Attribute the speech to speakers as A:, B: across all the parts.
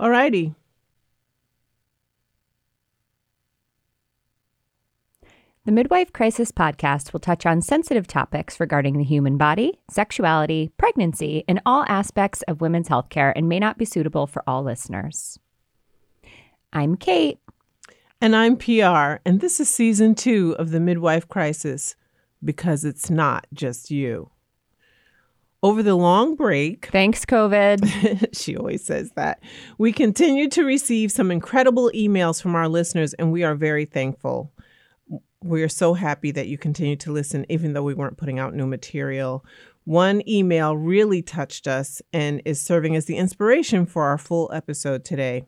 A: Alrighty.
B: The Midwife Crisis podcast will touch on sensitive topics regarding the human body, sexuality, pregnancy, and all aspects of women's healthcare and may not be suitable for all listeners. I'm Kayte.
A: And I'm Piyar, and this is season two of The Midwife Crisis because it's not just you. Over the long break,
B: thanks, COVID.
A: she always says that. We continue to receive some incredible emails from our listeners, and we are very thankful. We are so happy that you continue to listen, even though we weren't putting out new material. One email really touched us and is serving as the inspiration for our full episode today.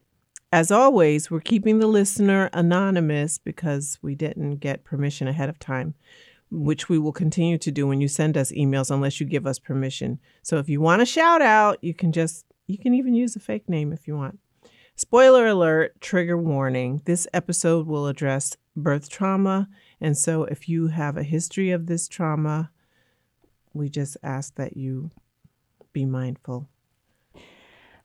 A: As always, we're keeping the listener anonymous because we didn't get permission ahead of time, which we will continue to do when you send us emails unless you give us permission. So if you want a shout out, you can just, you can even use a fake name if you want. Spoiler alert, trigger warning. This episode will address birth trauma. And so if you have a history of this trauma, we just ask that you be mindful.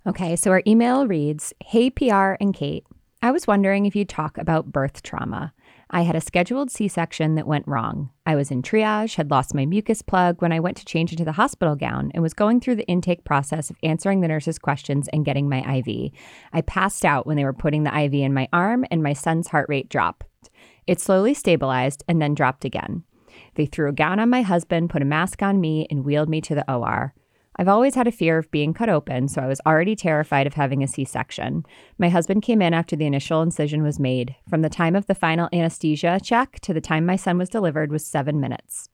B: Okay, so our email reads Hey, Piyar and Kayte. I was wondering if you'd talk about birth trauma. I had a scheduled C section that went wrong. I was in triage, had lost my mucus plug when I went to change into the hospital gown, and was going through the intake process of answering the nurse's questions and getting my IV. I passed out when they were putting the IV in my arm, and my son's heart rate dropped. It slowly stabilized and then dropped again. They threw a gown on my husband, put a mask on me, and wheeled me to the OR. I've always had a fear of being cut open, so I was already terrified of having a C section. My husband came in after the initial incision was made. From the time of the final anesthesia check to the time my son was delivered was seven minutes.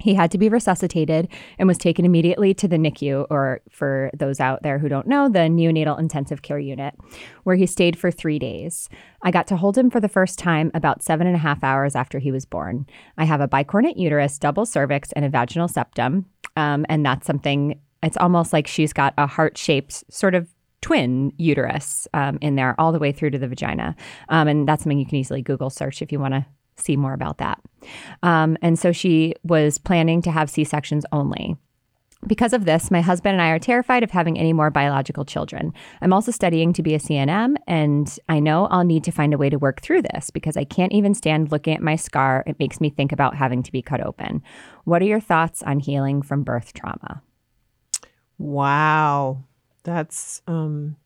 B: He had to be resuscitated and was taken immediately to the NICU, or for those out there who don't know, the neonatal intensive care unit, where he stayed for three days. I got to hold him for the first time about seven and a half hours after he was born. I have a bicornuate uterus, double cervix, and a vaginal septum. Um, and that's something, it's almost like she's got a heart shaped sort of twin uterus um, in there all the way through to the vagina. Um, and that's something you can easily Google search if you want to see more about that. Um, and so she was planning to have C sections only. Because of this, my husband and I are terrified of having any more biological children. I'm also studying to be a CNM, and I know I'll need to find a way to work through this because I can't even stand looking at my scar. It makes me think about having to be cut open. What are your thoughts on healing from birth trauma?
A: Wow. That's um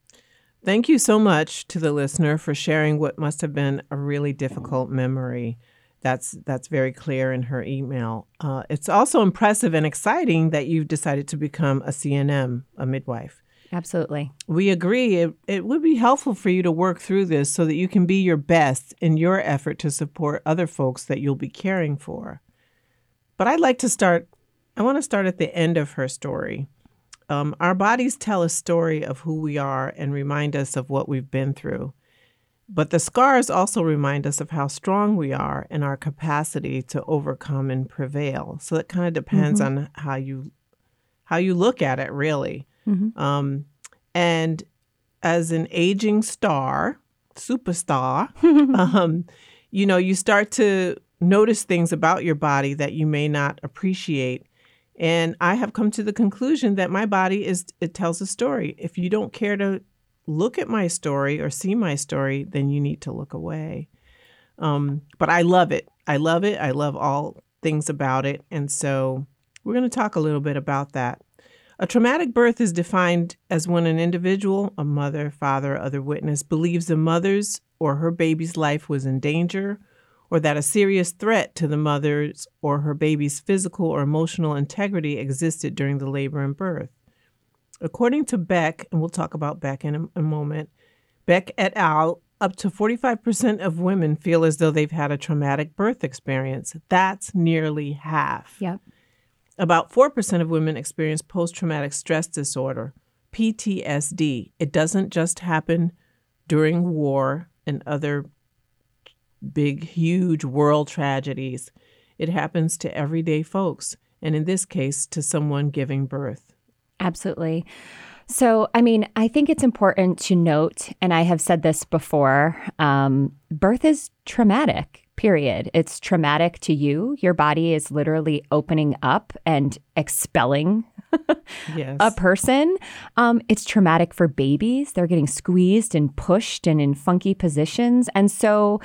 A: thank you so much to the listener for sharing what must have been a really difficult memory. That's that's very clear in her email. Uh, it's also impressive and exciting that you've decided to become a CNM, a midwife.
B: Absolutely.
A: We agree. It, it would be helpful for you to work through this so that you can be your best in your effort to support other folks that you'll be caring for. But I'd like to start, I want to start at the end of her story. Um, our bodies tell a story of who we are and remind us of what we've been through. But the scars also remind us of how strong we are and our capacity to overcome and prevail. So it kind of depends mm-hmm. on how you how you look at it, really. Mm-hmm. Um, and as an aging star, superstar, um, you know, you start to notice things about your body that you may not appreciate. And I have come to the conclusion that my body is it tells a story. If you don't care to look at my story or see my story, then you need to look away. Um, but I love it. I love it. I love all things about it. And so we're going to talk a little bit about that. A traumatic birth is defined as when an individual, a mother, father, other witness, believes the mother's or her baby's life was in danger or that a serious threat to the mother's or her baby's physical or emotional integrity existed during the labor and birth. According to Beck, and we'll talk about Beck in a, a moment, Beck et al., up to 45% of women feel as though they've had a traumatic birth experience. That's nearly half.
B: Yep.
A: About 4% of women experience post traumatic stress disorder, PTSD. It doesn't just happen during war and other big, huge world tragedies. It happens to everyday folks, and in this case, to someone giving birth.
B: Absolutely. So, I mean, I think it's important to note, and I have said this before um, birth is traumatic, period. It's traumatic to you. Your body is literally opening up and expelling
A: yes.
B: a person. Um, it's traumatic for babies. They're getting squeezed and pushed and in funky positions. And so,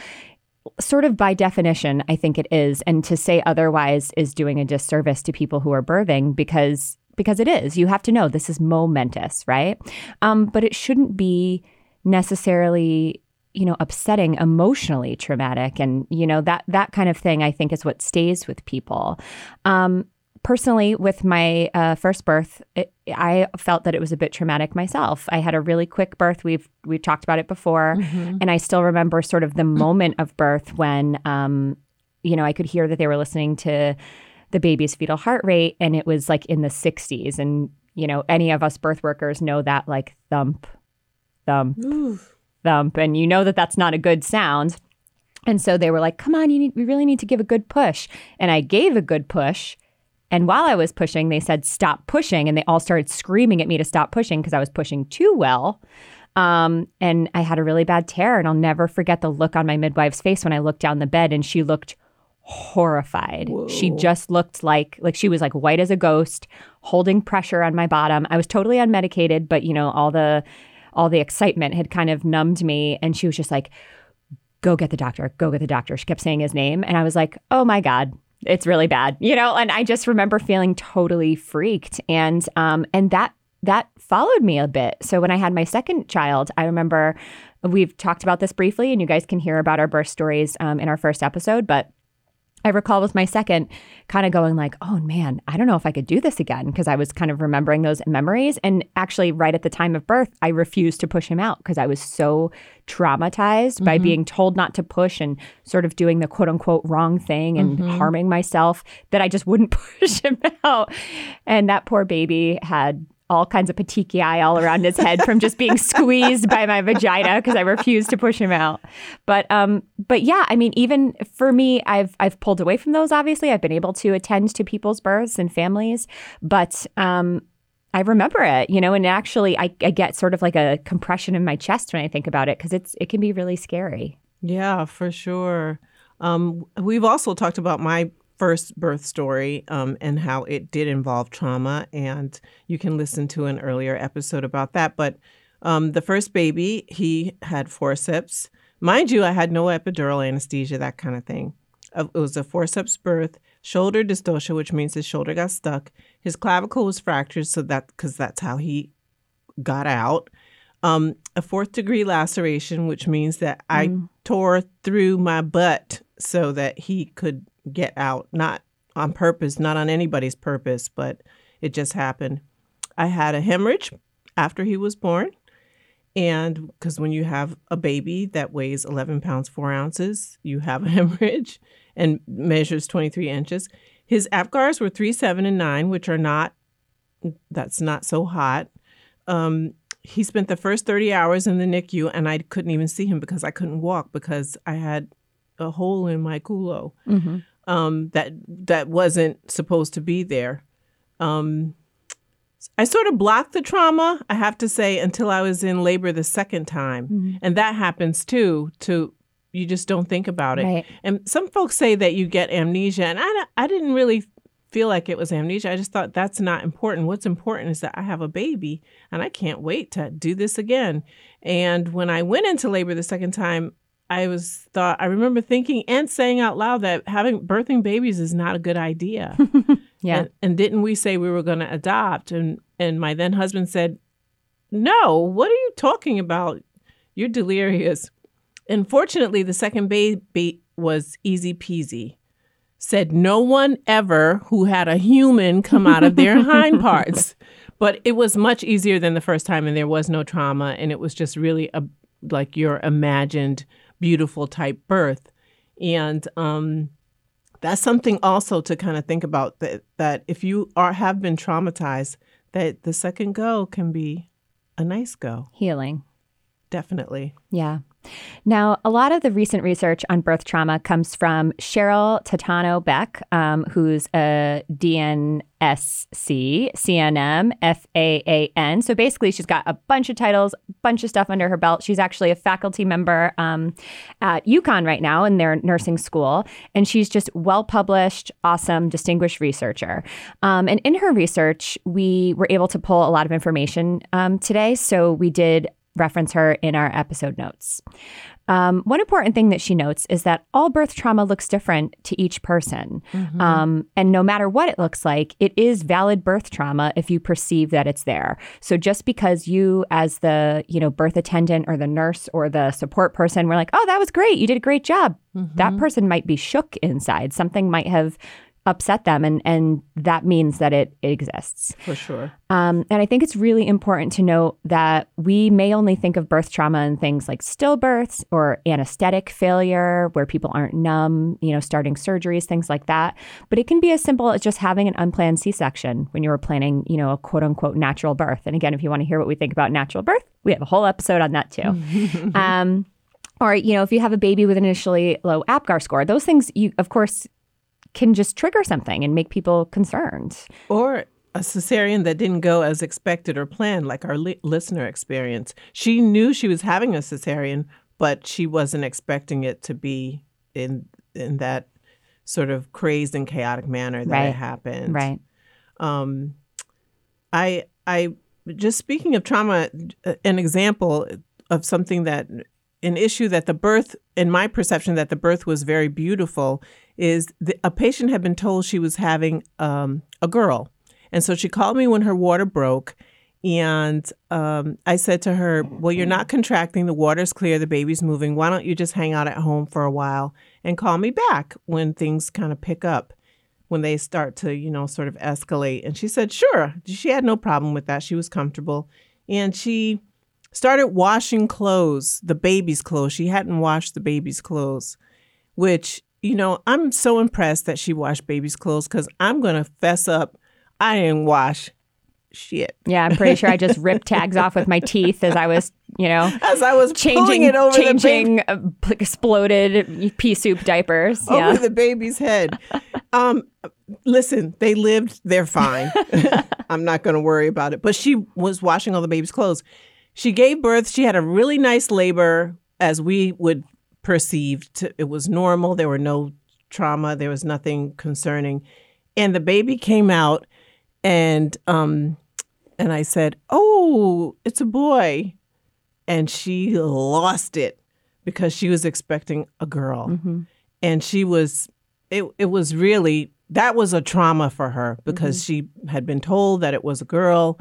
B: sort of by definition, I think it is. And to say otherwise is doing a disservice to people who are birthing because because it is. You have to know this is momentous, right? Um, but it shouldn't be necessarily you know upsetting emotionally traumatic and you know that that kind of thing i think is what stays with people um, personally with my uh, first birth it, i felt that it was a bit traumatic myself i had a really quick birth we've we've talked about it before mm-hmm. and i still remember sort of the moment of birth when um, you know i could hear that they were listening to the baby's fetal heart rate and it was like in the 60s and you know any of us birth workers know that like thump thump Oof thump and you know that that's not a good sound. And so they were like, "Come on, you need we really need to give a good push." And I gave a good push. And while I was pushing, they said, "Stop pushing." And they all started screaming at me to stop pushing because I was pushing too well. Um, and I had a really bad tear. And I'll never forget the look on my midwife's face when I looked down the bed and she looked horrified. Whoa. She just looked like like she was like white as a ghost, holding pressure on my bottom. I was totally unmedicated, but you know, all the all the excitement had kind of numbed me. And she was just like, go get the doctor, go get the doctor. She kept saying his name. And I was like, oh my God, it's really bad, you know? And I just remember feeling totally freaked. And, um, and that, that followed me a bit. So when I had my second child, I remember we've talked about this briefly, and you guys can hear about our birth stories um, in our first episode, but I recall with my second kind of going like, oh man, I don't know if I could do this again because I was kind of remembering those memories. And actually, right at the time of birth, I refused to push him out because I was so traumatized mm-hmm. by being told not to push and sort of doing the quote unquote wrong thing and mm-hmm. harming myself that I just wouldn't push him out. And that poor baby had all kinds of petechiae all around his head from just being squeezed by my vagina because I refused to push him out. But um, but yeah, I mean, even for me, I've I've pulled away from those. Obviously, I've been able to attend to people's births and families, but um, I remember it, you know, and actually, I, I get sort of like a compression in my chest when I think about it because it's it can be really scary.
A: Yeah, for sure. Um, we've also talked about my first birth story um, and how it did involve trauma. And you can listen to an earlier episode about that. But um, the first baby, he had forceps. Mind you, I had no epidural anesthesia, that kind of thing. It was a forceps birth, shoulder dystocia, which means his shoulder got stuck. His clavicle was fractured, so that because that's how he got out. Um, a fourth degree laceration, which means that I mm. tore through my butt so that he could get out, not on purpose, not on anybody's purpose, but it just happened. I had a hemorrhage after he was born. And because when you have a baby that weighs 11 pounds, 4 ounces, you have a hemorrhage and measures 23 inches. His APGARs were 3, 7, and 9, which are not, that's not so hot. Um, he spent the first 30 hours in the NICU and I couldn't even see him because I couldn't walk because I had a hole in my culo. Mm-hmm um, that that wasn't supposed to be there. Um, I sort of blocked the trauma, I have to say, until I was in labor the second time, mm-hmm. and that happens too. To you just don't think about it. Right. And some folks say that you get amnesia, and I I didn't really feel like it was amnesia. I just thought that's not important. What's important is that I have a baby, and I can't wait to do this again. And when I went into labor the second time, I was thought I remember thinking and saying out loud that having birthing babies is not a good idea.
B: yeah.
A: And, and, didn't we say we were going to adopt? And and my then husband said, "No, what are you talking about? You're delirious." Unfortunately, the second baby was easy peasy. Said no one ever who had a human come out of their hind parts. But it was much easier than the first time, and there was no trauma, and it was just really a like your imagined beautiful type birth. And um, that's something also to kind of think about that, that if you are have been traumatized, that the second go can be a nice go.
B: Healing.
A: definitely.
B: Yeah. Now, a lot of the recent research on birth trauma comes from Cheryl Tatano Beck, um, who's a DNSC, CNM, FAAN. So basically, she's got a bunch of titles, a bunch of stuff under her belt. She's actually a faculty member um, at UConn right now in their nursing school. And she's just well published, awesome, distinguished researcher. Um, and in her research, we were able to pull a lot of information um, today. So we did reference her in our episode notes. Um, one important thing that she notes is that all birth trauma looks different to each person. Mm-hmm. Um, and no matter what it looks like, it is valid birth trauma if you perceive that it's there. So just because you, as the you know birth attendant or the nurse or the support person, were like, "Oh, that was great, you did a great job," mm-hmm. that person might be shook inside. Something might have upset them and and that means that it, it exists.
A: For sure.
B: Um, and i think it's really important to note that we may only think of birth trauma and things like stillbirths or anesthetic failure where people aren't numb you know starting surgeries things like that. But it can be as simple as just having an unplanned c-section when you were planning you know a quote unquote natural birth. And again if you want to hear what we think about natural birth we have a whole episode on that too. Um, or you know if you have a baby with an initially low apgar score those things you of course can just trigger something and make people concerned.
A: Or a cesarean that didn't go as expected or planned, like our li- listener experience. She knew she was having a cesarean, but she wasn't expecting it to be in in that sort of crazed and chaotic manner that
B: right.
A: it happened.
B: Right.
A: Um, I I just speaking of trauma, an example of something that an issue that the birth, in my perception, that the birth was very beautiful is the, a patient had been told she was having um, a girl. And so she called me when her water broke. And um, I said to her, Well, you're not contracting. The water's clear. The baby's moving. Why don't you just hang out at home for a while and call me back when things kind of pick up, when they start to, you know, sort of escalate? And she said, Sure. She had no problem with that. She was comfortable. And she started washing clothes, the baby's clothes. She hadn't washed the baby's clothes, which, you know, I'm so impressed that she washed baby's clothes because I'm going to fess up. I didn't wash shit.
B: Yeah, I'm pretty sure I just ripped tags off with my teeth as I was, you know,
A: as I was changing it over
B: changing
A: the
B: uh, exploded pea soup diapers
A: over
B: yeah.
A: the baby's head. um, listen, they lived. They're fine. I'm not going to worry about it. But she was washing all the baby's clothes. She gave birth. She had a really nice labor, as we would perceive. To, it was normal. There were no trauma. There was nothing concerning. And the baby came out, and um, and I said, "Oh, it's a boy," and she lost it because she was expecting a girl, mm-hmm. and she was. It it was really that was a trauma for her because mm-hmm. she had been told that it was a girl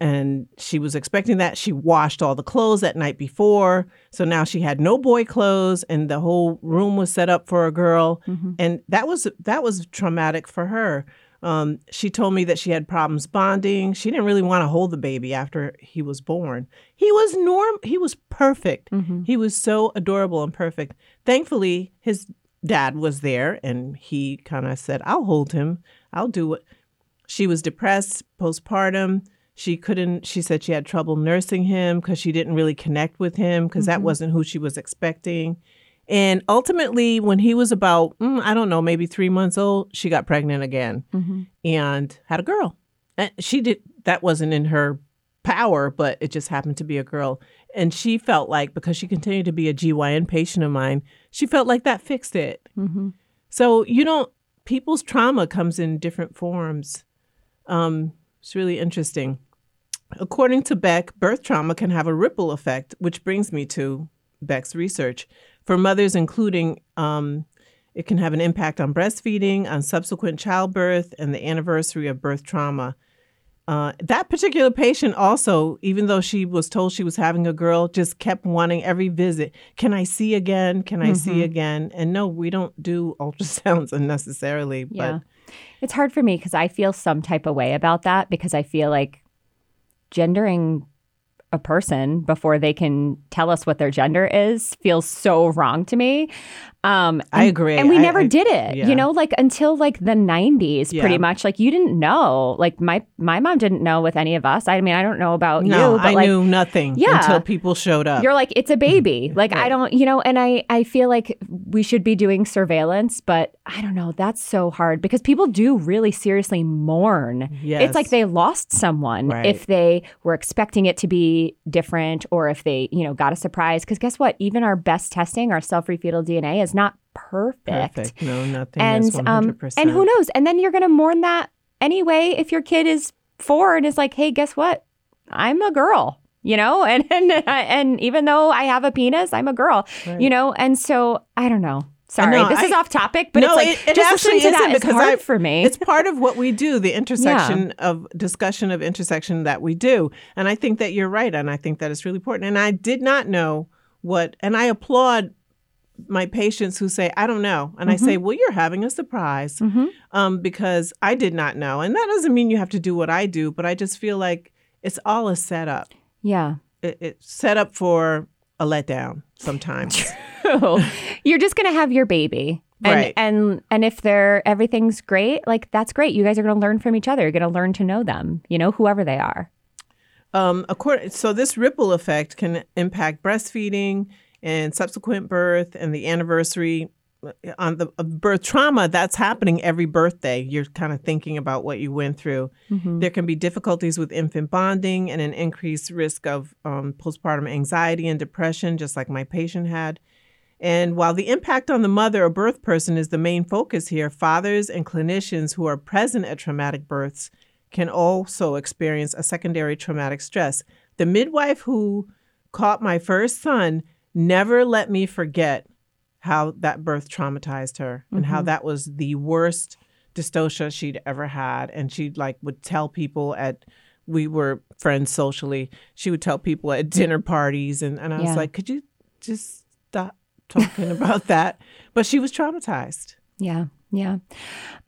A: and she was expecting that. She washed all the clothes that night before. So now she had no boy clothes and the whole room was set up for a girl. Mm-hmm. And that was that was traumatic for her. Um, she told me that she had problems bonding. She didn't really want to hold the baby after he was born. He was norm he was perfect. Mm-hmm. He was so adorable and perfect. Thankfully, his dad was there and he kind of said, "I'll hold him. I'll do it." She was depressed postpartum she couldn't she said she had trouble nursing him because she didn't really connect with him because mm-hmm. that wasn't who she was expecting and ultimately when he was about mm, i don't know maybe three months old she got pregnant again mm-hmm. and had a girl and she did that wasn't in her power but it just happened to be a girl and she felt like because she continued to be a gyn patient of mine she felt like that fixed it mm-hmm. so you don't people's trauma comes in different forms um, it's really interesting According to Beck, birth trauma can have a ripple effect, which brings me to Beck's research. For mothers, including, um, it can have an impact on breastfeeding, on subsequent childbirth, and the anniversary of birth trauma. Uh, that particular patient also, even though she was told she was having a girl, just kept wanting every visit. Can I see again? Can I mm-hmm. see again? And no, we don't do ultrasounds unnecessarily.
B: Yeah. But it's hard for me because I feel some type of way about that because I feel like gendering a person before they can tell us what their gender is feels so wrong to me. Um,
A: I agree.
B: And we
A: I-
B: never
A: I-
B: did it,
A: yeah.
B: you know, like until like the 90s,
A: Yeah.
B: pretty much. Like you didn't know. Like my my mom didn't know with any of us. I mean, I don't know about
A: no,
B: you, but
A: I
B: like
A: knew nothing
B: Yeah.
A: until people showed up.
B: you're like it's a baby. Like I don't, you know, and I I feel like we should be doing surveillance, but I don't know. That's so hard because people do really seriously mourn.
A: yes.
B: It's like they lost someone
A: Right.
B: if they were expecting it to be different or if they, you know, got a surprise. Because guess what? Even our best testing, our cell-free fetal DNA, is not perfect.
A: perfect. No, nothing
B: And
A: is 100%.
B: um, and who knows? And then you're gonna mourn that anyway if your kid is four and is like, hey, guess what? I'm a girl. You know, and and and even though I have a penis, I'm a girl.
A: Right.
B: You know, and so I don't know. Sorry,
A: know,
B: this is off topic, but
A: No,
B: it's like
A: it- it
B: just
A: actually
B: to
A: isn't
B: is
A: because
B: hard
A: I-
B: for me.
A: It's part of what we do, the intersection of discussion of intersection that we do. And I think that you're right. And I think that it's really important. And I did not know what, and I applaud my patients who say, I don't know. And I say, well, you're having a surprise
B: Mhm.
A: um, because I did not know. And that doesn't mean you have to do what I do, but I just feel like it's all a setup.
B: Yeah.
A: It, it's set up for a letdown sometimes.
B: You're just gonna have your baby. And,
A: Right.
B: and and if they're everything's great, like that's great. You guys are gonna learn from each other. You're gonna learn to know them, you know, whoever they are.
A: Um, according, so this ripple effect can impact breastfeeding and subsequent birth and the anniversary uh, on the birth trauma that's happening every birthday. You're kind of thinking about what you went through.
B: Mhm.
A: There can be difficulties with infant bonding and an increased risk of um, postpartum anxiety and depression, just like my patient had. And while the impact on the mother or birth person is the main focus here, fathers and clinicians who are present at traumatic births can also experience a secondary traumatic stress. The midwife who caught my first son never let me forget how that birth traumatized her and how
B: Mhm.
A: that was the worst dystocia she'd ever had and she like would tell people at we were friends socially she would tell people at dinner parties and, and i was like could you just stop talking about that but she was traumatized
B: Yeah. Yeah.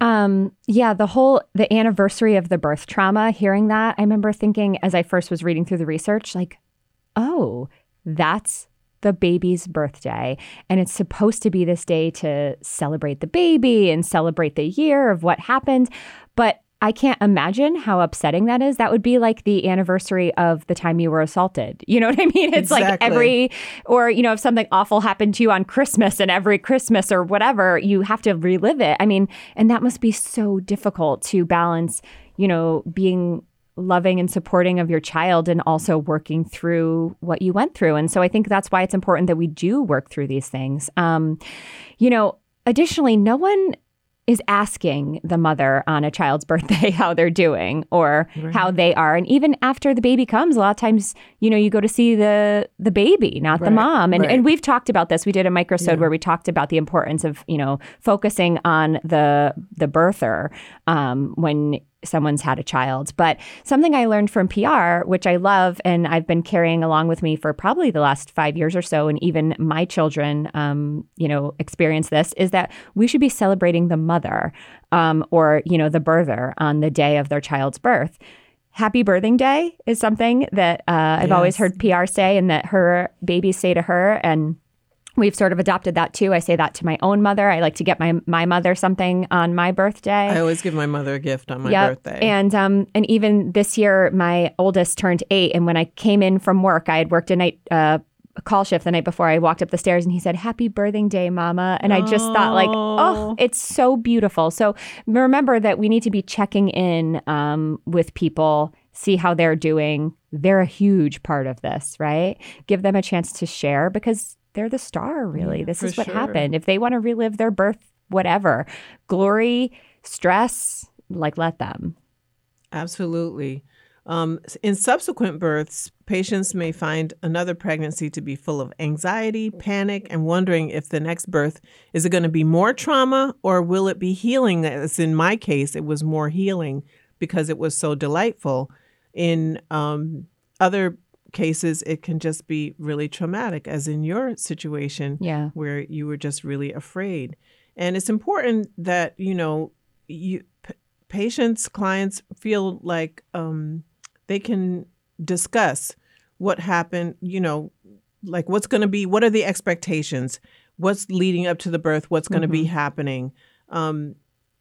B: Um, yeah, the whole the anniversary of the birth trauma, hearing that, I remember thinking as I first was reading through the research, like, oh, that's the baby's birthday. And it's supposed to be this day to celebrate the baby and celebrate the year of what happened. But I can't imagine how upsetting that is. That would be like the anniversary of the time you were assaulted. You know what I mean? It's like every, or, you know, if something awful happened to you on Christmas and every Christmas or whatever, you have to relive it. I mean, and that must be so difficult to balance, you know, being loving and supporting of your child and also working through what you went through. And so I think that's why it's important that we do work through these things. Um, you know, additionally, no one is asking the mother on a child's birthday how they're doing or
A: Right.
B: how they are and even after the baby comes a lot of times you know you go to see the the baby not the mom and
A: right.
B: and we've talked about this we did a microsode
A: Yeah.
B: where we talked about the importance of you know focusing on the the birther um, when someone's had a child. But something i learned from Piyar which i love and i've been carrying along with me for probably the last five years or so and even my children um, you know experience this is that we should be celebrating the mother um, or you know the birther on the day of their child's birth. Happy birthing day is something that uh, i've always heard Piyar say and that her babies say to her and We've sort of adopted that too. I say that to my own mother. I like to get my my mother something on my birthday.
A: i always give my mother a gift on my
B: Yep.
A: birthday
B: And um and even this year, my oldest turned eight, and when I came in from work, I had worked a night uh, call shift the night before. I walked up the stairs, and he said, "Happy birthing day, Mama!" And I just thought, like, oh, it's so beautiful. So remember that we need to be checking in um, with people, see how they're doing. They're a huge part of this, right? Give them a chance to share because they're the star. Really,
A: Yeah,
B: this is what
A: sure.
B: happened. If they want to relive their birth, whatever, glory, stress, like let them.
A: Absolutely. Um, in subsequent births, patients may find another pregnancy to be full of anxiety, panic, and wondering if the next birth is it going to be more trauma or will it be healing? As in my case, it was more healing because it was so delightful. In um, other cases, it can just be really traumatic, as in your situation
B: Yeah.
A: where you were just really afraid. And it's important that you know you p- patients clients feel like um, they can discuss what happened. You know, like what's going to be what are the expectations what's leading up to the birth, what's going to be
B: Mm-hmm.
A: happening. Um,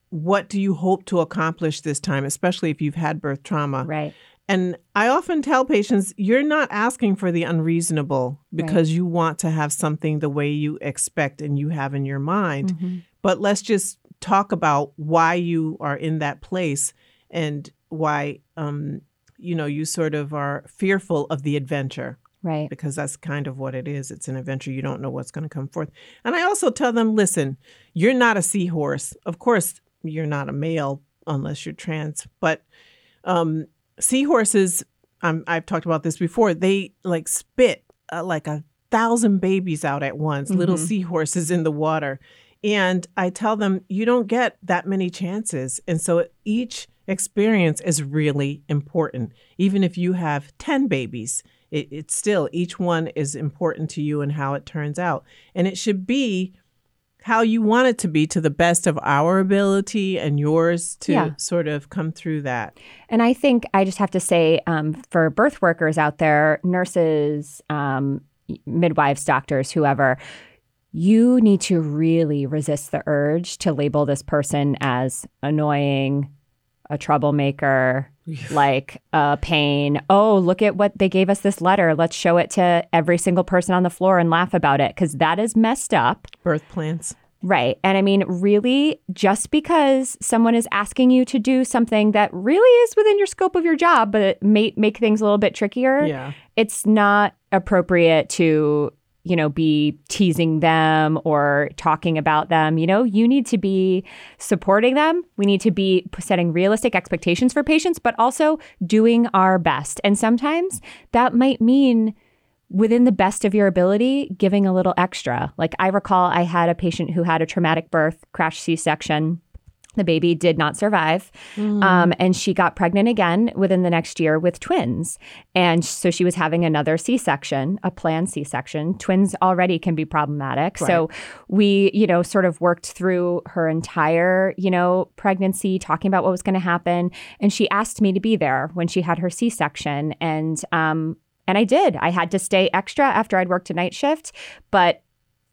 A: what do you hope to accomplish this time, especially if you've had birth trauma?
B: Right.
A: And I often tell patients, you're not asking for the unreasonable because you want to have something the way you expect and you have in your mind.
B: Mhm.
A: But let's just talk about why you are in that place and why, um, you know, you sort of are fearful of the adventure
B: Right.
A: because that's kind of what it is. It's an adventure. You don't know what's going to come forth. And I also tell them, listen, you're not a seahorse. Of course, you're not a male unless you're trans, but um, seahorses, um, I've talked about this before, they like spit uh, like a thousand babies out at once, little
B: Mhm.
A: seahorses in the water. And I tell them, you don't get that many chances. And so each experience is really important. Even if you have 10 babies, it, it's still, each one is important to you and how it turns out. And it should be how you want it to be to the best of our ability and yours to
B: Yeah.
A: sort of come through that.
B: And I think I just have to say um, for birth workers out there, nurses, um, midwives, doctors, whoever, you need to really resist the urge to label this person as annoying, a troublemaker, like a pain. Oh, look at what they gave us this letter. Let's show it to every single person on the floor and laugh about it because that is messed up.
A: Birth plans.
B: Right. And I mean, really, just because someone is asking you to do something that really is within your scope of your job, but it may make things a little bit trickier,
A: Yeah.
B: it's not appropriate to, you know, be teasing them or talking about them. You know, you need to be supporting them. We need to be setting realistic expectations for patients, but also doing our best. And sometimes that might mean within the best of your ability, giving a little extra. Like I recall, I had a patient who had a traumatic birth, crash C section. The baby did not survive. Um, and she got pregnant again within the next year with twins. And so she was having another C section, a planned C section. Twins already can be problematic. So we, you know, sort of worked through her entire, you know, pregnancy, talking about what was going to happen. And she asked me to be there when she had her C section. And, um, and I did. I had to stay extra after I'd worked a night shift. But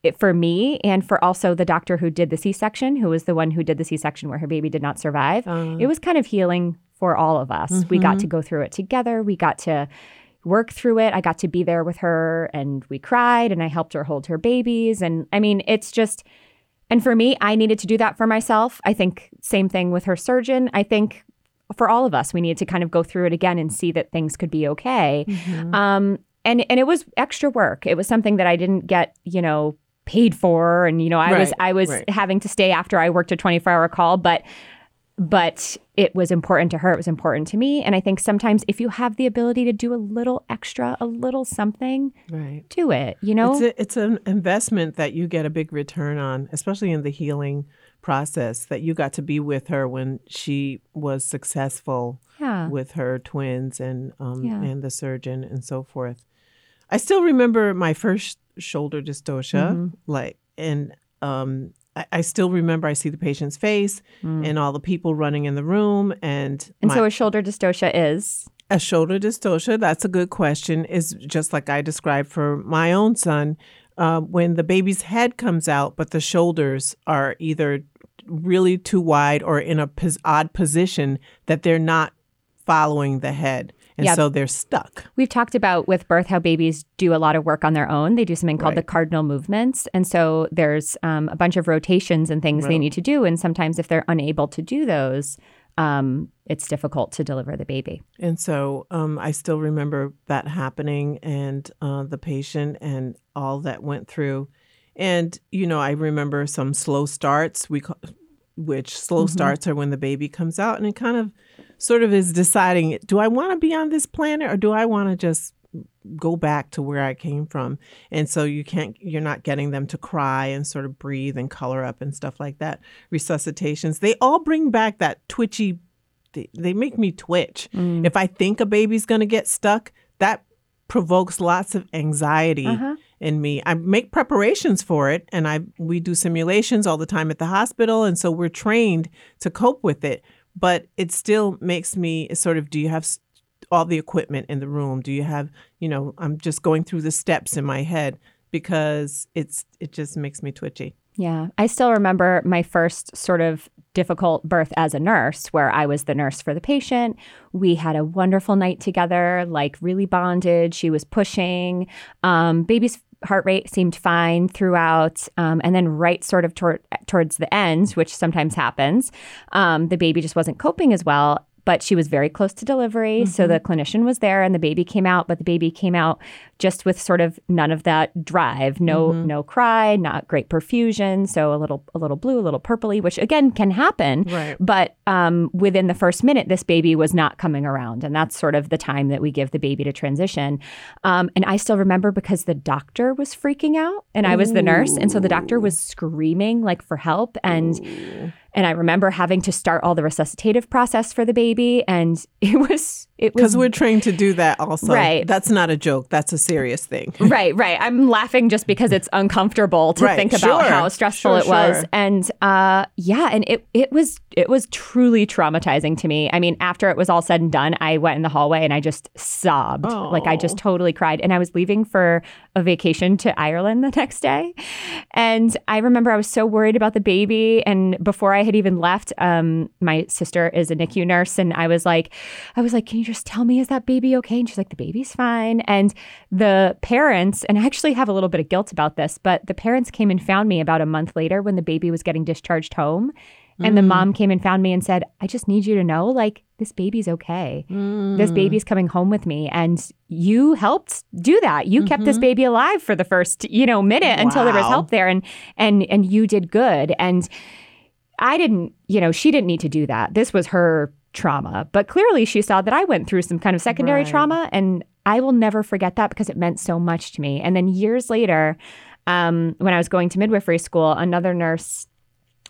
B: it, for me and for also the doctor who did the C section, who was the one who did the C section where her baby did not survive,
A: Uh,
B: it was kind of healing for all of us. We got to go through it together. We got to work through it. I got to be there with her and we cried and I helped her hold her babies. And I mean, it's just, and for me, I needed to do that for myself. I think same thing with her surgeon. I think for all of us, we needed to kind of go through it again and see that things could be okay.
A: Mm-hmm.
B: Um, and and it was extra work. It was something that I didn't get, you know, paid for. And you know, I was I was
A: right.
B: having to stay after I worked a twenty four hour call, but but it was important to her. It was important to me. And I think sometimes if you have the ability to do a little extra, a little something,
A: right.
B: do it. You know,
A: It's, a, it's an investment that you get a big return on, especially in the healing process. That you got to be with her when she was successful
B: yeah,
A: with her twins and um,
B: Yeah.
A: and the surgeon and so forth. I still remember my first shoulder dystocia,
B: Mm-hmm.
A: like, and um, I, I still remember I see the patient's face and all the people running in the room, and
B: Mm. and
A: my-
B: so a shoulder dystocia is
A: a shoulder dystocia, that's a good question, is just like I described for my own son. Uh, when the baby's head comes out, but the shoulders are either really too wide or in a pos- odd position that they're not following the head. And
B: Yeah.
A: so they're stuck.
B: We've talked about with birth how babies do a lot of work on their own. They do something called the cardinal movements. And so there's um, a bunch of rotations and things they need to do. And sometimes if they're unable to do those, um, it's difficult to deliver the baby.
A: And so um, I still remember that happening and uh, the patient and all that went through. And, you know, I remember some slow starts, we call, which slow starts are when the baby comes out and it kind of sort of is deciding do I want to be on this planet or do I want to just go back to where I came from? And so you can't, you're not getting them to cry and sort of breathe and color up and stuff like that. Resuscitations, they all bring back that twitchy they, they make me twitch. If I think a baby's going to get stuck, that provokes lots of anxiety
B: Uh-huh.
A: in me. I make preparations for it and I we do simulations all the time at the hospital and so we're trained to cope with it, but it still makes me sort of do you have all the equipment in the room? Do you have, you know, I'm just going through the steps in my head. because it's it just makes me twitchy.
B: Yeah. I still remember my first sort of difficult birth as a nurse, where I was the nurse for the patient. We had a wonderful night together, like really bonded. She was pushing. Um, baby's heart rate seemed fine throughout. Um, and then, right sort of towards the end, which sometimes happens, um, the baby just wasn't coping as well but she was very close to delivery. Mm-hmm. So the clinician was there and the baby came out, but the baby came out just with sort of none of that drive. No, mm-hmm. no cry, not great perfusion. So a little, a little blue, a little purpley, which again can happen.
A: Right.
B: But um, within the first minute, this baby was not coming around, and that's sort of the time that we give the baby to transition. Um, and I still remember because the doctor was freaking out, and I was the nurse, and so the doctor was screaming like for help, and. Ooh and I remember having to start all the resuscitative process for the baby. And it was.
A: Because we're trained to do that also.
B: Right.
A: That's not a joke. That's a serious thing.
B: right, right. I'm laughing just because it's uncomfortable to right. think about sure. how stressful sure, it was. Sure. And uh, yeah, and it, it was, it was truly traumatizing to me. I mean, after it was all said and done, I went in the hallway and I just sobbed. Oh. Like I just totally cried. And I was leaving for a vacation to Ireland the next day. And I remember I was so worried about the baby. And before I had even left, um, my sister is a NICU nurse, and I was like, I was like, can you just tell me is that baby okay? And she's like, the baby's fine. And the parents, and I actually have a little bit of guilt about this, but the parents came and found me about a month later when the baby was getting discharged home. And mm. the mom came and found me and said, I just need you to know, like, this baby's okay. Mm. This baby's coming home with me. And you helped do that. You mm-hmm. kept this mm-hmm. baby alive for the first, you know, minute wow. until there was help there. And and and you did good. And I didn't, you know, she didn't need to do that. This was her trauma. But clearly she saw that I went through some kind of secondary right. trauma. And I will never forget that because it meant so much to me. And then years later, um, when I was going to midwifery school, another nurse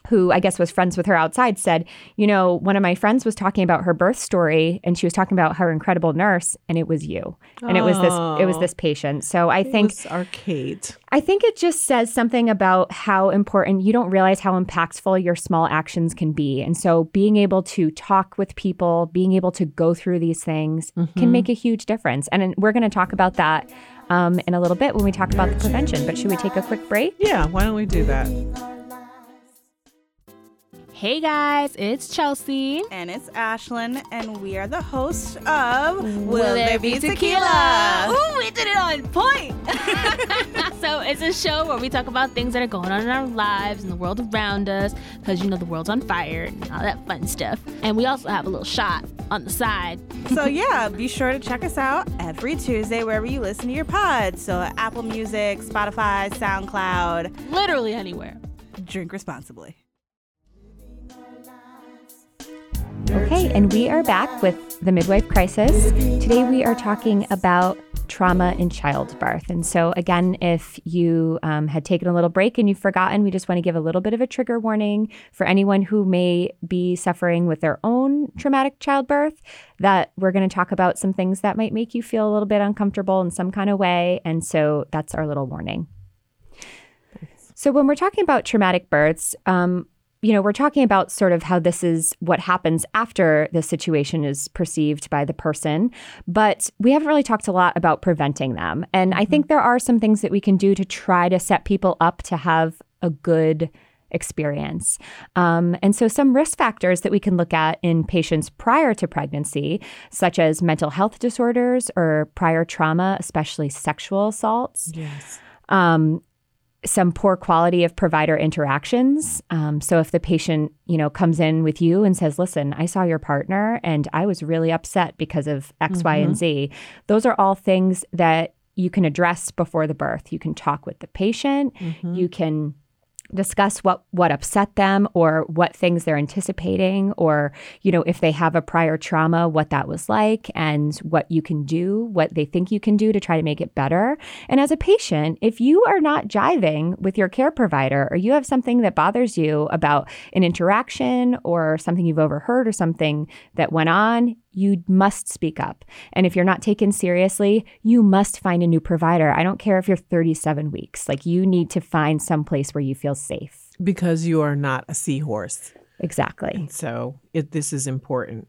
B: who I guess was friends with her outside, said, You know, one of my friends was talking about her birth story and she was talking about her incredible nurse, and it was you. And oh, it was this it was this patient. So I think
A: Kayte.
B: I think it just says something about how important you don't realize how impactful your small actions can be. And so being able to talk with people, being able to go through these things mm-hmm. can make a huge difference. And we're going to talk about that um, in a little bit when we talk about the prevention. But should we take a quick break?
A: Yeah, why don't we do that?
C: Hey guys, it's Chelsea.
D: And it's Ashlyn, and we are the hosts of
C: Will, Will There Be Tequila? tequila? Ooh, we did it on point! so it's a show where we talk about things that are going on in our lives and the world around us, because you know the world's on fire and all that fun stuff. And we also have a little shot on the side.
D: so yeah, be sure to check us out every Tuesday wherever you listen to your pods. So Apple Music, Spotify, SoundCloud.
C: Literally anywhere.
D: Drink responsibly.
B: Okay, and we are back with the midwife crisis. Today we are talking about trauma in childbirth. And so, again, if you um, had taken a little break and you've forgotten, we just want to give a little bit of a trigger warning for anyone who may be suffering with their own traumatic childbirth. That we're going to talk about some things that might make you feel a little bit uncomfortable in some kind of way. And so, that's our little warning. So, when we're talking about traumatic births, um, you know, we're talking about sort of how this is what happens after the situation is perceived by the person, but we haven't really talked a lot about preventing them. And I think mm-hmm. there are some things that we can do to try to set people up to have a good experience. Um, and so, some risk factors that we can look at in patients prior to pregnancy, such as mental health disorders or prior trauma, especially sexual assaults.
A: Yes.
B: Um, some poor quality of provider interactions. Um, so if the patient, you know, comes in with you and says, "Listen, I saw your partner and I was really upset because of X, mm-hmm. Y, and Z," those are all things that you can address before the birth. You can talk with the patient. Mm-hmm. You can discuss what what upset them or what things they're anticipating or you know if they have a prior trauma what that was like and what you can do what they think you can do to try to make it better. And as a patient if you are not jiving with your care provider or you have something that bothers you about an interaction or something you've overheard or something that went on you must speak up. And if you're not taken seriously, you must find a new provider. I don't care if you're 37 weeks. Like you need to find some place where you feel safe.
A: Because you are not a seahorse.
B: Exactly.
A: And so it, this is important.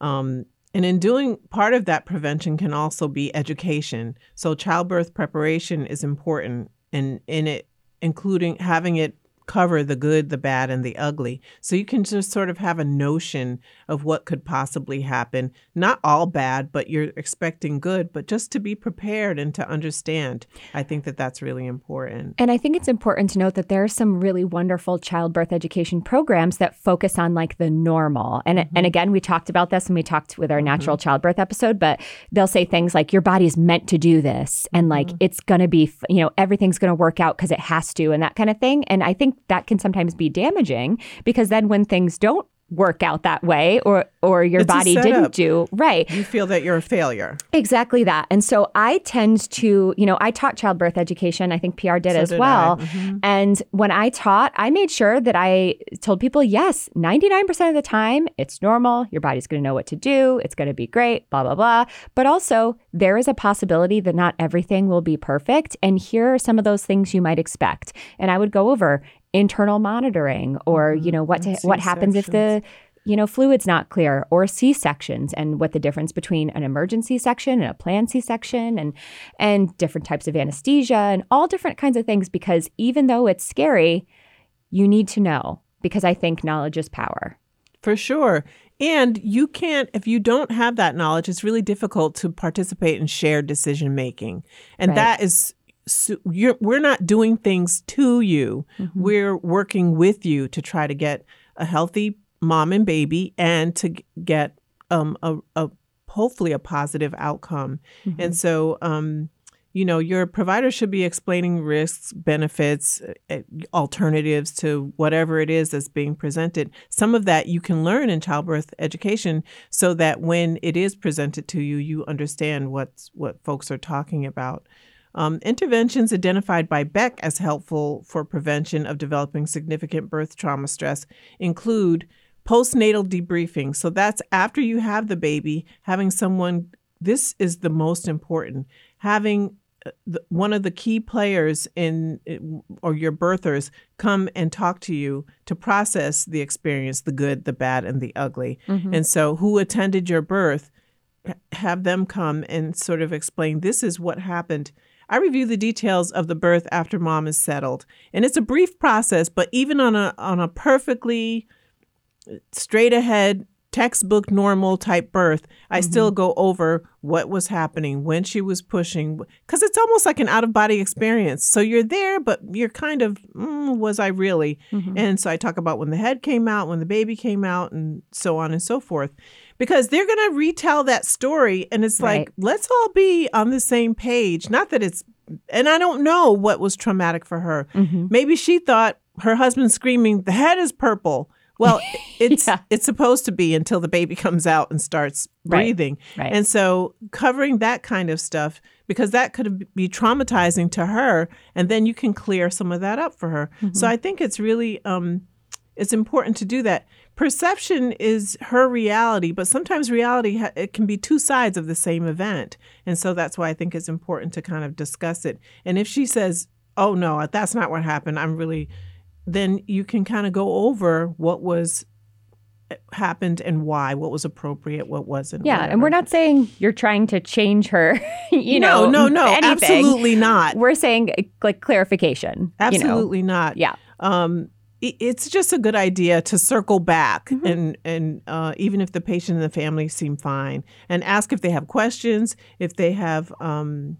A: Um, and in doing part of that prevention can also be education. So childbirth preparation is important and in it including having it cover the good, the bad, and the ugly. So you can just sort of have a notion of what could possibly happen. Not all bad, but you're expecting good, but just to be prepared and to understand. I think that that's really important.
B: And I think it's important to note that there are some really wonderful childbirth education programs that focus on like the normal. And
A: Mm-hmm.
B: and again, we talked about this when we talked with our natural childbirth episode, but they'll say things like your body is meant to do this and like
A: Mm-hmm.
B: it's going to be, you know, everything's going to work out cuz it has to and that kind of thing. And I think that can sometimes be damaging because then when things don't work out that way or or your
A: It's
B: body didn't do right
A: You feel that you're a failure.
B: Exactly that. And so I tend to, you know, I taught childbirth education. I think Piyar did
A: So
B: as
A: did
B: well.
A: Mhm.
B: And when I taught, I made sure that I told people, yes, 99% of the time, it's normal. Your body's going to know what to do. It's going to be great, blah, blah, blah. But also, there is a possibility that not everything will be perfect. And here are some of those things you might expect. And I would go over internal monitoring or, mm-hmm. you know, what to, what happens if the you know, fluid's not clear, or C sections, and what the difference between an emergency section and a planned C section, and and different types of anesthesia, and all different kinds of things. Because even though it's scary, you need to know because I think knowledge is power.
A: For sure. And you can't, if you don't have that knowledge, it's really difficult to participate in shared decision making. And
B: Right.
A: that is, so you're, we're not doing things to you. We're working with you to try to get a healthy mom and baby and to get um, a, a hopefully a positive outcome. And so, um, you know, your provider should be explaining risks, benefits, uh, alternatives to whatever it is that's being presented. Some of that you can learn in childbirth education so that when it is presented to you, you understand what's, what folks are talking about. Um, interventions identified by Beck as helpful for prevention of developing significant birth trauma stress include postnatal debriefing. So that's after you have the baby, having someone, this is the most important, having uh, the- one of the key players in or your birthers come and talk to you to process the experience the good the bad and the ugly and so who attended your birth have them come and sort of explain this is what happened i review the details of the birth after mom is settled. And it's a brief process but even on a on a perfectly uh, straight ahead textbook normal type birth i mm-hmm. still go over what was happening when she was pushing because it's almost like an out of body experience. So you're there but you're kind of mm, was i really? Mm-hmm. And so i talk about when the head came out when the baby came out and so on and so forth because they're going to retell that story and it's like let's all be on the same page not that it's and i don't know what was traumatic for her
B: Mm-hmm.
A: maybe she thought her husband screaming the head is purple well it's
B: Yeah.
A: it's supposed to be until the baby comes out and starts
B: Right.
A: breathing
B: Right.
A: and so covering that kind of stuff because that could be traumatizing to her and then you can clear some of that up for her
B: Mm-hmm.
A: so i think it's really um it's important to do that perception is her reality but sometimes reality ha- it can be two sides of the same event and so that's why i think it's important to kind of discuss it and if she says oh no that's not what happened i'm really then you can kind of go over what was happened and why what was appropriate what wasn't
B: Yeah, and we're not saying you're trying to change her. You
A: no
B: know,
A: no no
B: no,
A: absolutely not
B: We're saying uh, like clarification. you know.
A: absolutely not
B: Yeah.
A: um, it's just a good idea to circle back
B: Mm-hmm.
A: and and uh, even if the patient and the family seem fine and ask if they have questions if they have um,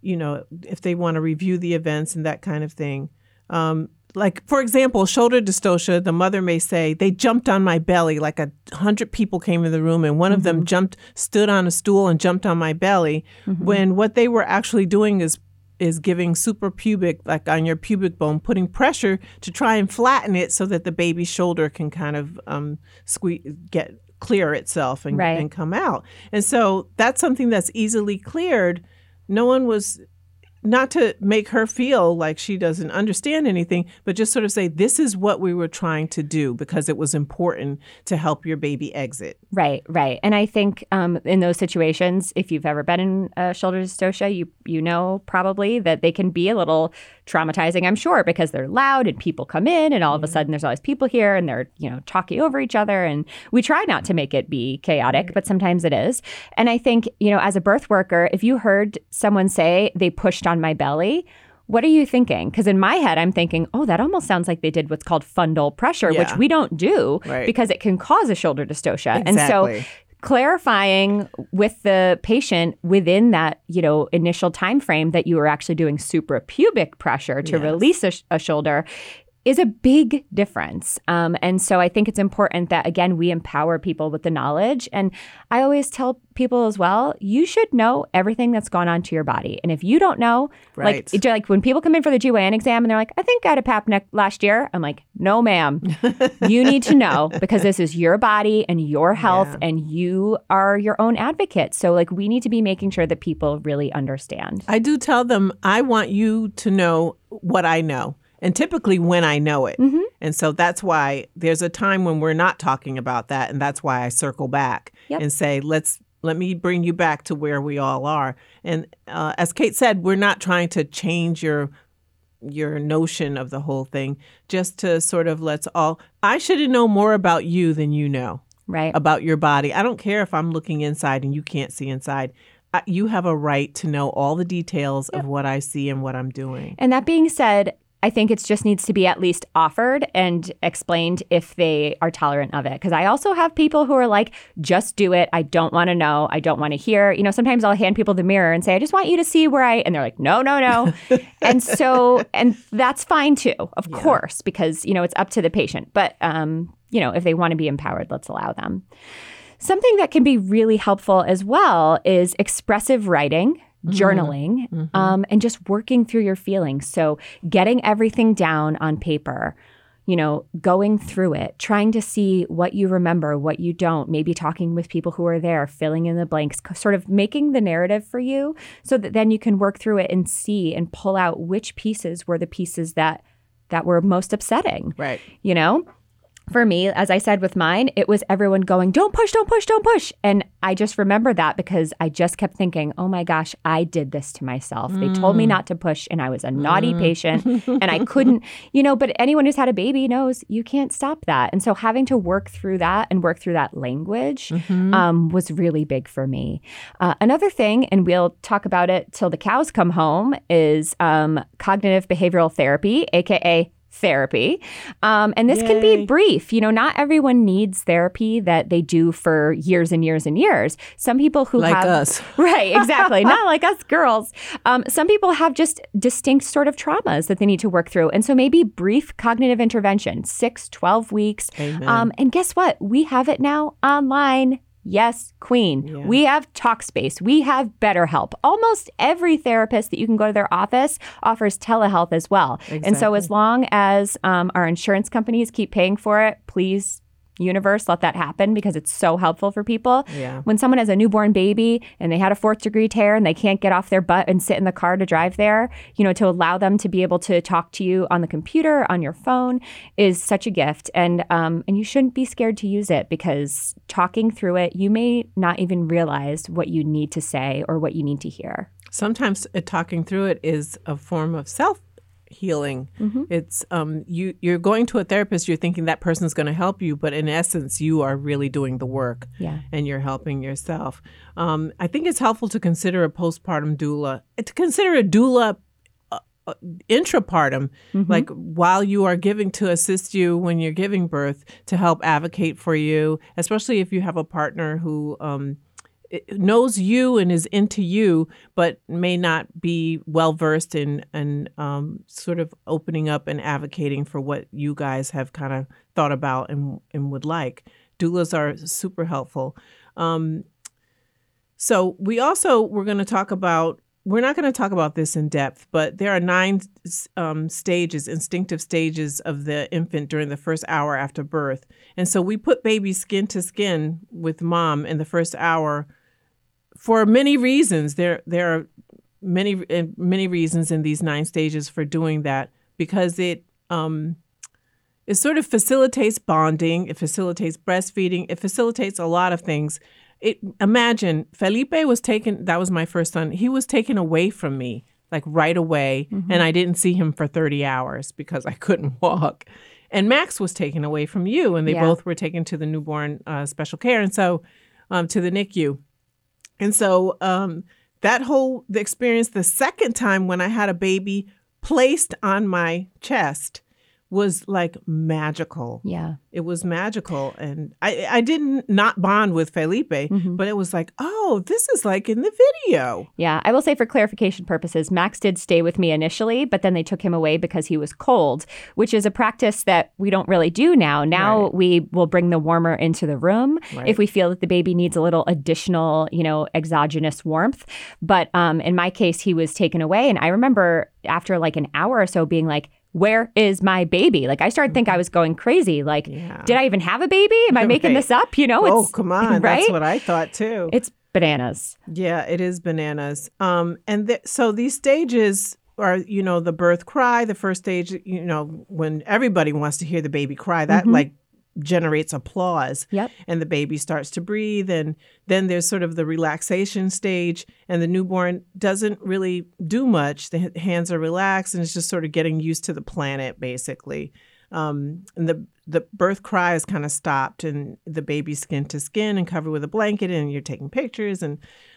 A: you know if they want to review the events and that kind of thing. Um, like for example shoulder dystocia the mother may say they jumped on my belly like a hundred people came in the room and one of them jumped stood on a stool and jumped on my belly when what they were actually doing is is giving suprapubic like on your pubic bone putting pressure to try and flatten it so that the baby's shoulder can kind of um, squeeze get clear itself and,
B: Right.
A: and come out and so that's something that's easily cleared no one was not to make her feel like she doesn't understand anything, but just sort of say, this is what we were trying to do because it was important to help your baby exit.
B: Right, right. And I think um, in those situations, if you've ever been in uh, shoulder dystocia, you you know probably that they can be a little traumatizing. I'm sure because they're loud and people come in, and all of a sudden there's always people here, and they're you know talking over each other. And we try not to make it be chaotic, but sometimes it is. And I think you know as a birth worker, if you heard someone say they pushed on my belly. what are you thinking? Because in my head, I'm thinking, oh, that almost sounds like they did what's called fundal pressure,
A: Yeah.
B: which we don't do
A: Right.
B: because it can cause a shoulder dystocia. And so clarifying with the patient within that you know initial time frame that you are actually doing suprapubic pressure to
A: Yes.
B: release a, sh- a shoulder is a big difference. Um, and so i think it's important that again we empower people with the knowledge. And i always tell people as well you should know everything that's gone on to your body. And if you don't know
A: Right.
B: like like when people come in for the gyn exam and they're like i think i had a pap neck last year i'm like no ma'am. You need to know because this is your body and your health
A: Yeah.
B: and you are your own advocate. So like we need to be making sure that people really understand.
A: I do tell them I want you to know what I know, and typically when I know it.
B: Mm-hmm.
A: And so that's why there's a time when we're not talking about that, and that's why I circle back
B: Yep.
A: and say, let's let me bring you back to where we all are. And uh, as Kayte said, we're not trying to change your your notion of the whole thing, just to sort of let's all. I should know more about you than you know
B: right
A: about your body. I don't care if I'm looking inside and you can't see inside. I, you have a right to know all the details of what I see and what I'm doing.
B: And that being said, I think it just needs to be at least offered and explained if they are tolerant of it. Because I also have people who are like, just do it. I don't want to know. I don't want to hear. You know, sometimes I'll hand people the mirror and say, I just want you to see where I, and they're like, no, no, no. and so, and that's fine too, of course, because, you know, it's up to the patient. But, um, you know, if they want to be empowered, let's allow them. Something that can be really helpful as well is expressive writing, journaling, um, and just working through your feelings. So, getting everything down on paper, you know, going through it, trying to see what you remember, what you don't, maybe talking with people who are there, filling in the blanks, sort of making the narrative for you so that then you can work through it and see and pull out which pieces were the pieces that that were most upsetting
A: Right.
B: you know for me as i said with mine it was everyone going don't push don't push don't push. And i just remember that because i just kept thinking oh my gosh i did this to myself. They told me not to push and i was a naughty patient and i couldn't you know but anyone who's had a baby knows you can't stop that. And so having to work through that and work through that language um, was really big for me. Uh, another thing and we'll talk about it till the cows come home is um, cognitive behavioral therapy aka therapy. Um, and this can be brief. You know, not everyone needs therapy that they do for years and years and years. Some people who
A: Like
B: have
A: us.
B: right, exactly, not like us girls. Um, some people have just distinct sort of traumas that they need to work through. And so maybe brief cognitive intervention, six, 12 weeks. Um, and guess what? We have it now online. Yes, Queen.
A: Yeah.
B: We have Talkspace. We have BetterHelp. Almost every therapist that you can go to their office offers telehealth as well. And so, as long as um, our insurance companies keep paying for it, please, universe, let that happen because it's so helpful for people.
A: Yeah.
B: When someone has a newborn baby and they had a fourth degree tear and they can't get off their butt and sit in the car to drive there, you know, to allow them to be able to talk to you on the computer, on your phone, is such a gift. And um, and you shouldn't be scared to use it because talking through it, you may not even realize what you need to say or what you need to hear.
A: Sometimes uh, talking through it is a form of self healing. It's um you you're going to a therapist, you're thinking that person's going to help you, but in essence you are really doing the work.
B: Yeah.
A: And you're helping yourself. Um, I think it's helpful to consider a postpartum doula, uh, to consider a doula uh, uh, intrapartum, like while you are giving to assist you when you're giving birth, to help advocate for you, especially if you have a partner who um, knows you and is into you, but may not be well versed in and um, sort of opening up and advocating for what you guys have kind of thought about and and would like. Doulas are super helpful. Um, so we also we're going to talk about. We're not going to talk about this in depth, but there are nine um, stages, instinctive stages of the infant during the first hour after birth. And so we put baby skin to skin with mom in the first hour for many reasons. There there are many uh, many reasons in these nine stages for doing that because it um, it sort of facilitates bonding, it facilitates breastfeeding, it facilitates a lot of things. It imagine Felipe was taken that was my first son. He was taken away from me like right away and I didn't see him for 30 hours because I couldn't walk. And Max was taken away from you and they
B: Yeah.
A: both were taken to the newborn uh, special care and so um, to the NICU. And so um, that whole the experience the second time when I had a baby placed on my chest was like magical.
B: Yeah.
A: It was magical. And I, I didn't not bond with Felipe,
B: Mhm.
A: but it was like, oh, this is like in the video.
B: Yeah, I will say for clarification purposes, Max did stay with me initially, but then they took him away because he was cold, which is a practice that we don't really do now. Now
A: Right.
B: we will bring the warmer into the room
A: Right.
B: if we feel that the baby needs a little additional, you know, exogenous warmth. But um, in my case, he was taken away, and I remember after like an hour or so being like. Where is my baby? Like I started to think I was going crazy. Like,
A: Yeah.
B: did I even have a baby? Am I making
A: Right.
B: this up? You know,
A: oh, come on.
B: right.
A: That's what I thought too.
B: it's bananas.
A: Yeah, it is bananas. Um, and th- so these stages are, you know, the birth cry, the first stage, you know, when everybody wants to hear the baby cry, that
B: Mhm.
A: like generates applause
B: Yep.
A: and the baby starts to breathe. And then there's sort of the relaxation stage, and the newborn doesn't really do much. The hands are relaxed and it's just sort of getting used to the planet, basically. Um, and the the birth cry is kind of stopped, and the baby's skin to skin and covered with a blanket, and you're taking pictures and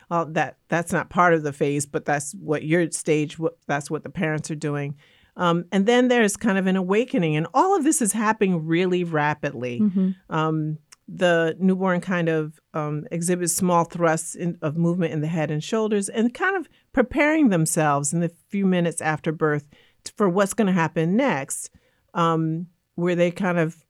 A: all that. That's not part of the phase, but that's what your stage. That's what the parents are doing. Um, and then there's kind of an awakening, and all of this is happening really rapidly.
B: Mhm.
A: Um, the newborn kind of um, exhibits small thrusts in, of movement in the head and shoulders, and kind of preparing themselves in the few minutes after birth for what's going to happen next, um, where they kind of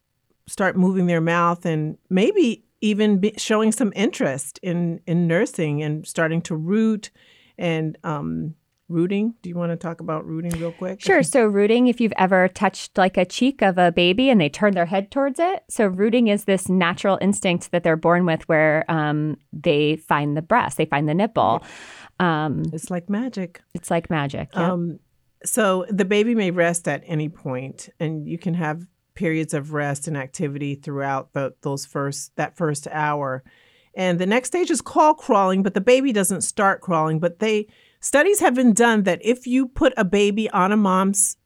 A: start moving their mouth and maybe even be showing some interest in in nursing and starting to root and um, rooting. Do you want to talk about rooting real quick?
B: Sure. So, rooting, if you've ever touched like a cheek of a baby and they turn their head towards it. So, rooting is this natural instinct that they're born with where um, they find the breast, they find the nipple. Um,
A: It's like magic.
B: it's like magic. Yeah.
A: Um, so the baby may rest at any point, and you can have periods of rest and activity throughout the, those first that first hour. And the next stage is called crawling, but the baby doesn't start crawling. But they studies have been done that if you put a baby on a mom's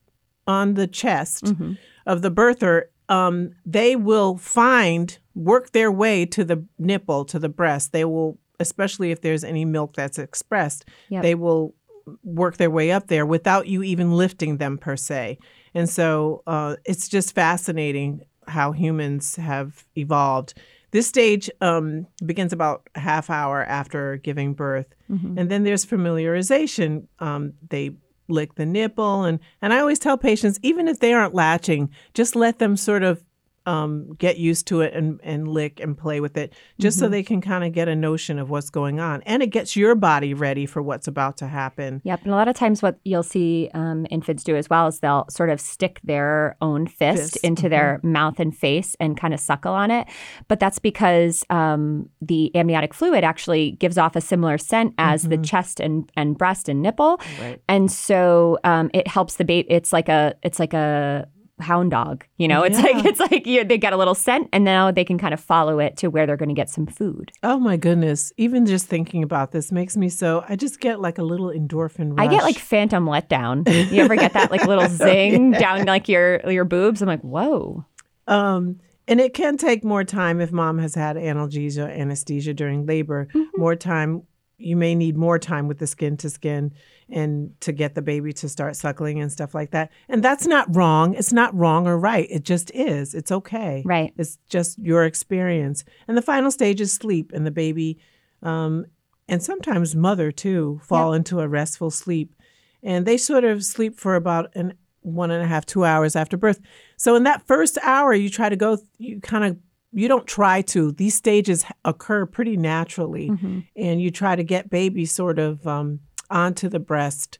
A: on the chest
B: Mhm.
A: of the birther, um, they will find work their way to the nipple to the breast. They will, especially if there's any milk that's expressed,
B: Yep.
A: they will work their way up there without you even lifting them per se. And so uh, it's just fascinating how humans have evolved. This stage um, begins about a half hour after giving birth,
B: Mhm.
A: and then there's familiarization. Um, they lick the nipple, and and I always tell patients, even if they aren't latching, just let them sort of um, get used to it and, and lick and play with it, just so they can kind of get a notion of what's going on, and it gets your body ready for what's about to happen.
B: Yep. And a lot of times, what you'll see um, infants do as well is they'll sort of stick their own fist,
A: Fist,
B: into their mouth and face and kind of suckle on it. But that's because um, the amniotic fluid actually gives off a similar scent as the chest and, and breast and nipple.
A: Right.
B: And so um, it helps the baby. It's like a, it's like a, hound dog you know it's
A: Yeah.
B: like it's like you, they get a little scent and now they can kind of follow it to where they're going to get some food
A: Oh my goodness. Even just thinking about this makes me so I just get like a little endorphin rush.
B: I get like phantom letdown. You ever get that like little zing down like your your boobs? I'm like, whoa.
A: um and it can take more time if mom has had analgesia, anesthesia during labor. More time you may need more time with the skin to skin and to get the baby to start suckling and stuff like that. And that's not wrong. It's not wrong or right. It just is. It's okay.
B: Right.
A: It's just your experience. And the final stage is sleep, and the baby, um, and sometimes mother too, fall into a restful sleep, and they sort of sleep for about an one and a half, two hours after birth. So in that first hour, you try to go, you kind of, you don't try to. These stages occur pretty naturally, and you try to get baby sort of um, onto the breast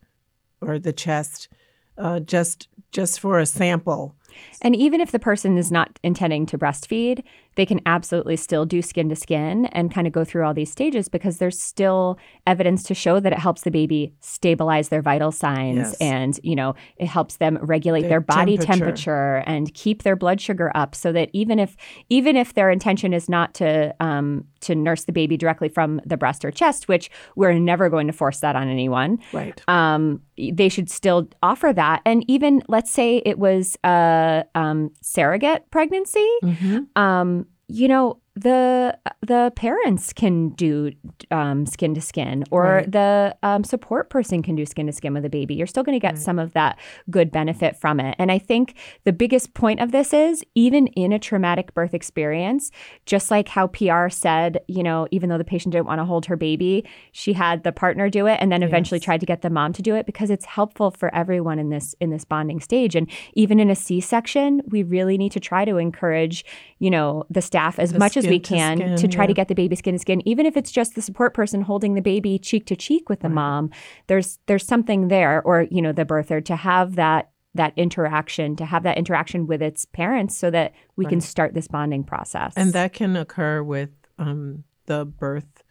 A: or the chest, uh, just just for a sample.
B: And even if the person is not intending to breastfeed, they can absolutely still do skin to skin and kind of go through all these stages because there's still evidence to show that it helps the baby stabilize their vital signs
A: Yes.
B: and, you know, it helps them regulate
A: Their
B: their, body
A: temperature.
B: temperature. and keep their blood sugar up so that even if even if their intention is not to um, to nurse the baby directly from the breast or chest, which we're never going to force that on anyone,
A: Right.
B: um, they should still offer that. And even let's say it was a um, surrogate pregnancy,
A: Mm-hmm.
B: um, you know, the the parents can do um, skin to skin, or
A: Right.
B: the um, support person can do skin to skin with a baby. You're still going to get some of that good benefit from it. And I think the biggest point of this is even in a traumatic birth experience, just like how Piyar said, you know, even though the patient didn't want to hold her baby, she had the partner do it, and then eventually
A: Yes.
B: tried to get the mom to do it because it's helpful for everyone in this in this bonding stage. And even in a C-section, we really need to try to encourage, you know, the staff as
A: The
B: much as we
A: skin to
B: can
A: skin,
B: to try to get the baby skin to skin, even if it's just the support person holding the baby cheek to cheek with the mom. There's there's something there, or you know, the birther to have that that interaction, to have that interaction with its parents, so that we can start this bonding process.
A: And that can occur with um, the birth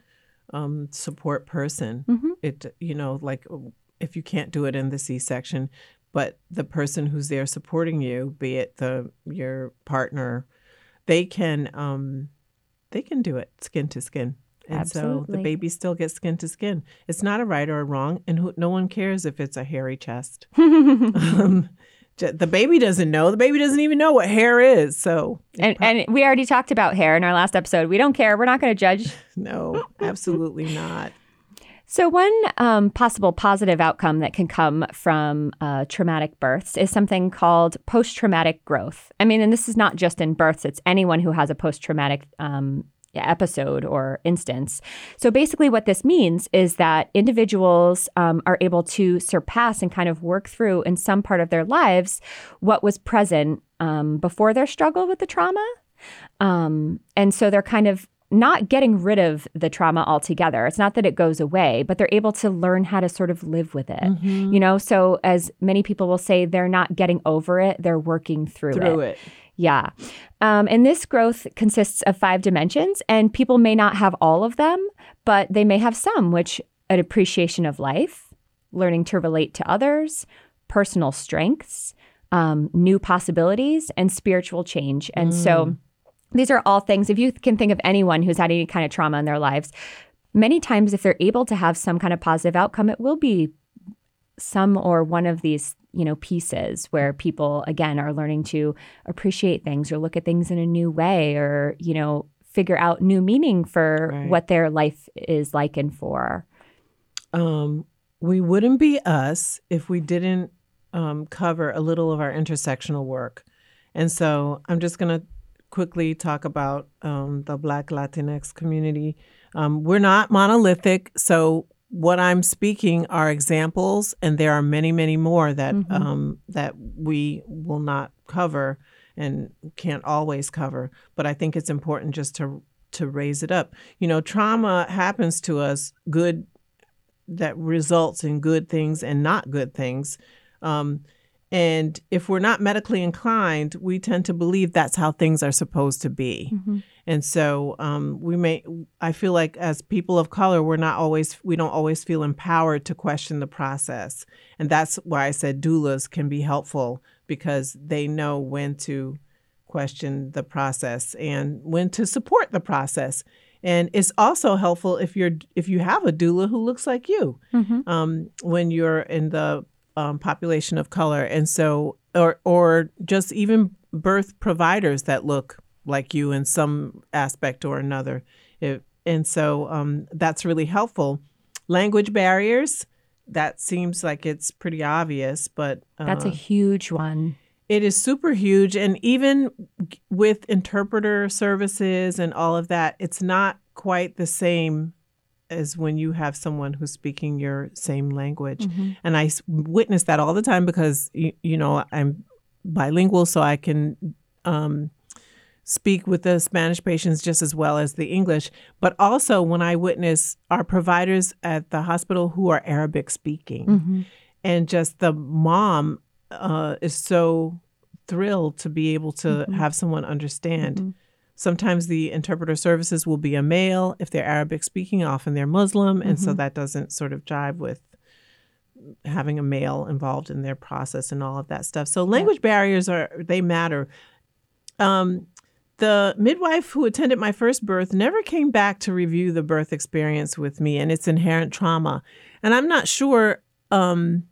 A: um, support person.
B: Mhm.
A: It, you know, like if you can't do it in the C-section, but the person who's there supporting you, be it the your partner, they can um, they can do it skin to skin. And so the baby still gets skin to skin. It's not a right or a wrong, and who, no one cares if it's a hairy chest. um, the baby doesn't know. The baby doesn't even know what hair is. So
B: and, and we already talked about hair in our last episode. We don't care. We're not going to judge.
A: No, absolutely not.
B: So, one um, possible positive outcome that can come from uh, traumatic births is something called post traumatic growth. I mean, and this is not just in births, it's anyone who has a post traumatic um, episode or instance. So, basically, what this means is that individuals um, are able to surpass and kind of work through in some part of their lives what was present um, before their struggle with the trauma. Um, and so they're kind of not getting rid of the trauma altogether. It's not that it goes away, but they're able to learn how to sort of live with it.
A: Mm-hmm.
B: You know, so as many people will say, they're not getting over it, they're working through,
A: Through
B: it.
A: it.
B: Yeah. Um, and this growth consists of five dimensions, and people may not have all of them, but they may have some, which an appreciation of life, learning to relate to others, personal strengths, um, new possibilities, and spiritual change. And so these are all things, if you can think of anyone who's had any kind of trauma in their lives, many times if they're able to have some kind of positive outcome, it will be some or one of these you know pieces where people again are learning to appreciate things or look at things in a new way or you know figure out new meaning for
A: Right.
B: what their life is like and for
A: Um, we wouldn't be us if we didn't um, cover a little of our intersectional work. And so I'm just going to quickly talk about um, the Black Latinx community. Um, we're not monolithic. So what I'm speaking are examples, and there are many, many more that um, that we will not cover and can't always cover. But I think it's important just to to raise it up. You know, trauma happens to us, good that results in good things and not good things. Um, and if we're not medically inclined, we tend to believe that's how things are supposed to be. And so um, we may, I feel like as people of color, we're not always, we don't always feel empowered to question the process. And that's why I said doulas can be helpful because they know when to question the process and when to support the process. And it's also helpful if you're if you have a doula who looks like you um, when you're in the um, population of color, and so or or just even birth providers that look like you in some aspect or another. If, and so um, that's really helpful. Language barriers. That seems like it's pretty obvious, but uh,
B: that's a huge one
A: it is super huge. And even with interpreter services and all of that, it's not quite the same as when you have someone who's speaking your same language. And I s- witness that all the time because, you, you know, I'm bilingual, so I can um, speak with the Spanish patients just as well as the English. But also when I witness our providers at the hospital who are Arabic speaking and just the mom uh, is so thrilled to be able to have someone understand. Sometimes the interpreter services will be a male if they're Arabic speaking, often they're Muslim, and so that doesn't sort of jive with having a male involved in their process and all of that stuff. So language barriers are they matter. Um, the midwife who attended my first birth never came back to review the birth experience with me and its inherent trauma. And I'm not sure um,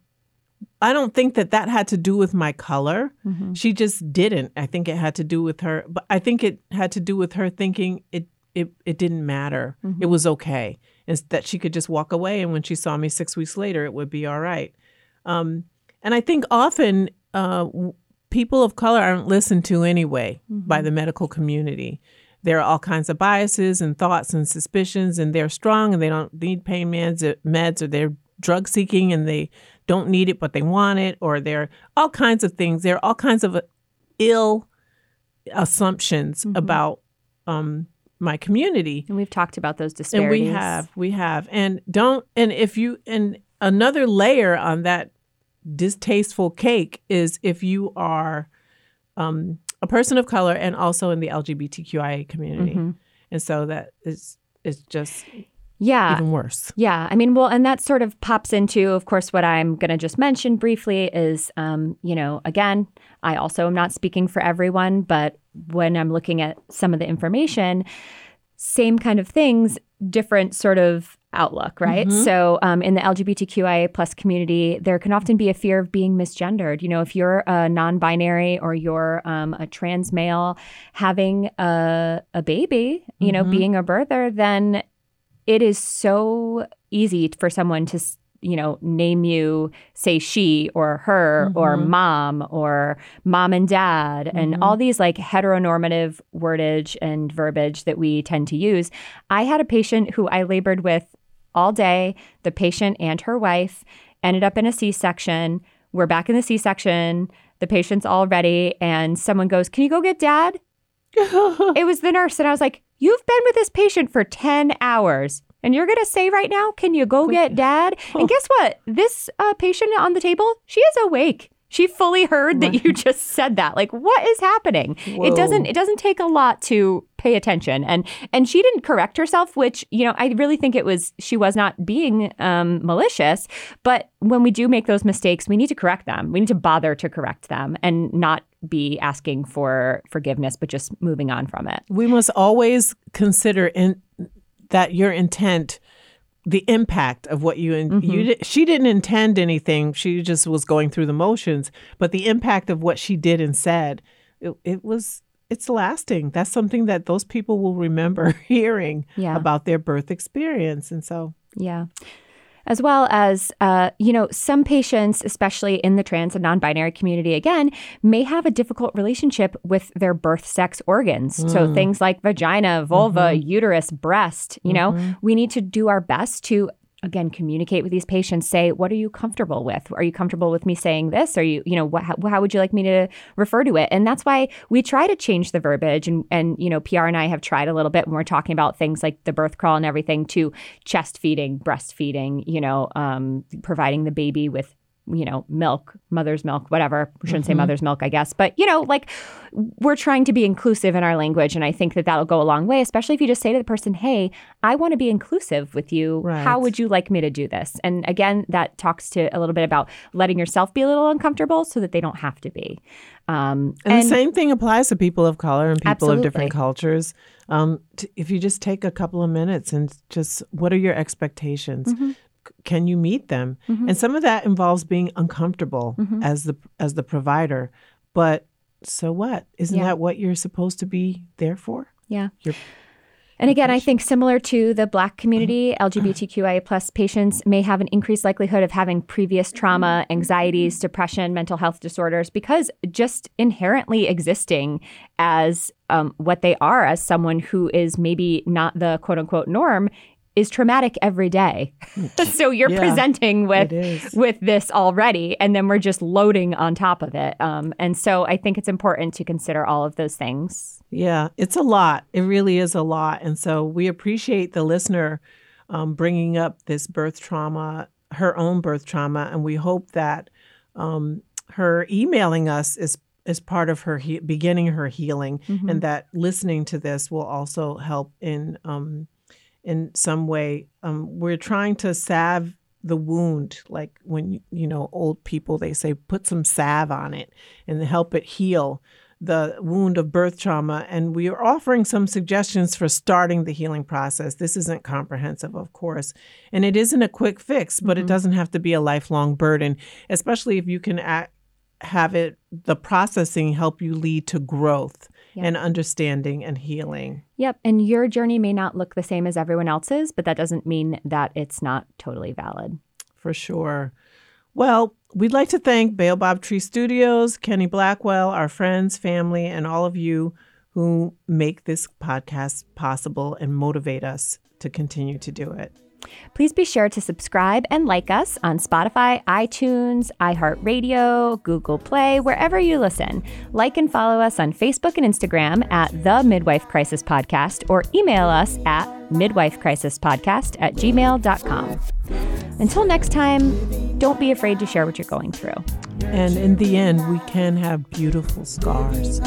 A: I don't think that that had to do with my color.
B: Mhm.
A: She just didn't. I think it had to do with her, but I think it had to do with her thinking it it it didn't matter. It was okay, and that she could just walk away. And when she saw me six weeks later, it would be all right. Um, and I think often uh, people of color aren't listened to anyway by the medical community. There are all kinds of biases and thoughts and suspicions, and they're strong and they don't need pain meds, uh, meds or they're drug seeking and they don't need it but they want it, or they're all kinds of things. There are all kinds of uh, ill assumptions about um, my community
B: And we've talked about those
A: and
B: disparities.
A: we have we have and don't and if you and another layer on that distasteful cake is if you are um, a person of color and also in the lgbtqia community
B: Mhm.
A: and so that is is just
B: Yeah.
A: even worse
B: Yeah, I mean, well, and that sort of pops into, of course, what I'm going to just mention briefly is, um, you know, again, I also am not speaking for everyone, but when I'm looking at some of the information, same kind of things, different sort of outlook, right? So um, in the LGBTQIA plus community, there can often be a fear of being misgendered. You know, if you're a non-binary or you're um, a trans male having a, a baby, you know, being a birther, then it is so easy for someone to you know name you say she or her or mm-hmm. mom or mom and dad and mm-hmm. all these like heteronormative wordage and verbiage that we tend to use. I had a patient who i labored with all day the patient and her wife ended up in a c-section. We're back in the c-section. The patient's all ready and someone goes can you go get dad? It was the nurse and i was like you've been with this patient for 10 hours and you're going to say right now can you go get dad? And guess what? This uh, patient on the table she is awake. She fully heard that you just said that. Like what is happening? It doesn't it doesn't take a lot to pay attention. And and she didn't correct herself which you know i really think it was she was not being um, malicious. But when we do make those mistakes we need to correct them. We need to bother to correct them and not be asking for forgiveness but just moving on from it.
A: We must always consider in that your intent the impact of what you in, you mm-hmm. she didn't intend anything. She just was going through the motions but the impact of what she did and said it, it was it's lasting. That's something that those people will remember hearing
B: Yeah.
A: about their birth experience. And so
B: Yeah. As well as, uh, you know, some patients, especially in the trans and non binary community, again, may have a difficult relationship with their birth sex organs. So mm. things like vagina, vulva, mm-hmm. uterus, breast, you know, mm-hmm. we need to do our best to. Again, communicate with these patients. Say, what are you comfortable with? Are you comfortable with me saying this? Are you, you know, how, how would you like me to refer to it? And that's why we try to change the verbiage. And, and, you know, Piyar and I have tried a little bit when we're talking about things like the birth crawl and everything to chest feeding, breastfeeding, you know, um, providing the baby with, you know, milk, mother's milk, whatever. We shouldn't say mother's milk, I guess. But, you know, like we're trying to be inclusive in our language. And I think that that'll go a long way, especially if you just say to the person, hey, I want to be inclusive with you.
A: Right.
B: How would you like me to do this? And again, that talks to a little bit about letting yourself be a little uncomfortable so that they don't have to be. Um,
A: and, the same thing applies to people of color and people of different cultures um, t- if you just take a couple of minutes and just what are your expectations
B: Mm-hmm.
A: Can you meet them? And some of that involves being uncomfortable
B: Mm-hmm.
A: as the as the provider. But so what? Isn't
B: Yeah.
A: that what you're supposed to be there for?
B: Yeah.
A: You're-
B: And again, I think similar to the Black community, LGBTQIA plus patients may have an increased likelihood of having previous trauma, anxieties, depression, mental health disorders, because just inherently existing as um, what they are, as someone who is maybe not the quote unquote norm, is traumatic every day. so you're
A: Yeah,
B: presenting with with this already, and then we're just loading on top of it. Um, and so I think it's important to consider all of those things.
A: Yeah, it's a lot. It really is a lot. And so we appreciate the listener um, bringing up this birth trauma, her own birth trauma, and we hope that um, her emailing us is is part of her he- beginning her healing, and that listening to this will also help in um, in some way. Um, we're trying to salve the wound, like when you know old people they say put some salve on it and help it heal the wound of birth trauma, and we are offering some suggestions for starting the healing process. This isn't comprehensive, of course, and it isn't a quick fix, but
B: Mm-hmm.
A: it doesn't have to be a lifelong burden, especially if you can act, have it the processing help you lead to growth
B: Yeah.
A: and understanding and healing.
B: Yep. And your journey may not look the same as everyone else's, but that doesn't mean that it's not totally valid.
A: For sure. Well, we'd like to thank Baobab Tree Studios, Kenny Blackwell, our friends, family, and all of you who make this podcast possible and motivate us to continue to do it.
B: Please be sure to subscribe and like us on Spotify, iTunes, iHeartRadio, Google Play, wherever you listen. Like and follow us on Facebook and Instagram at The Midwife Crisis Podcast or email us at midwifecrisispodcast at gmail.com. Until next time, don't be afraid to share what you're going through.
A: And in the end, we can have beautiful scars.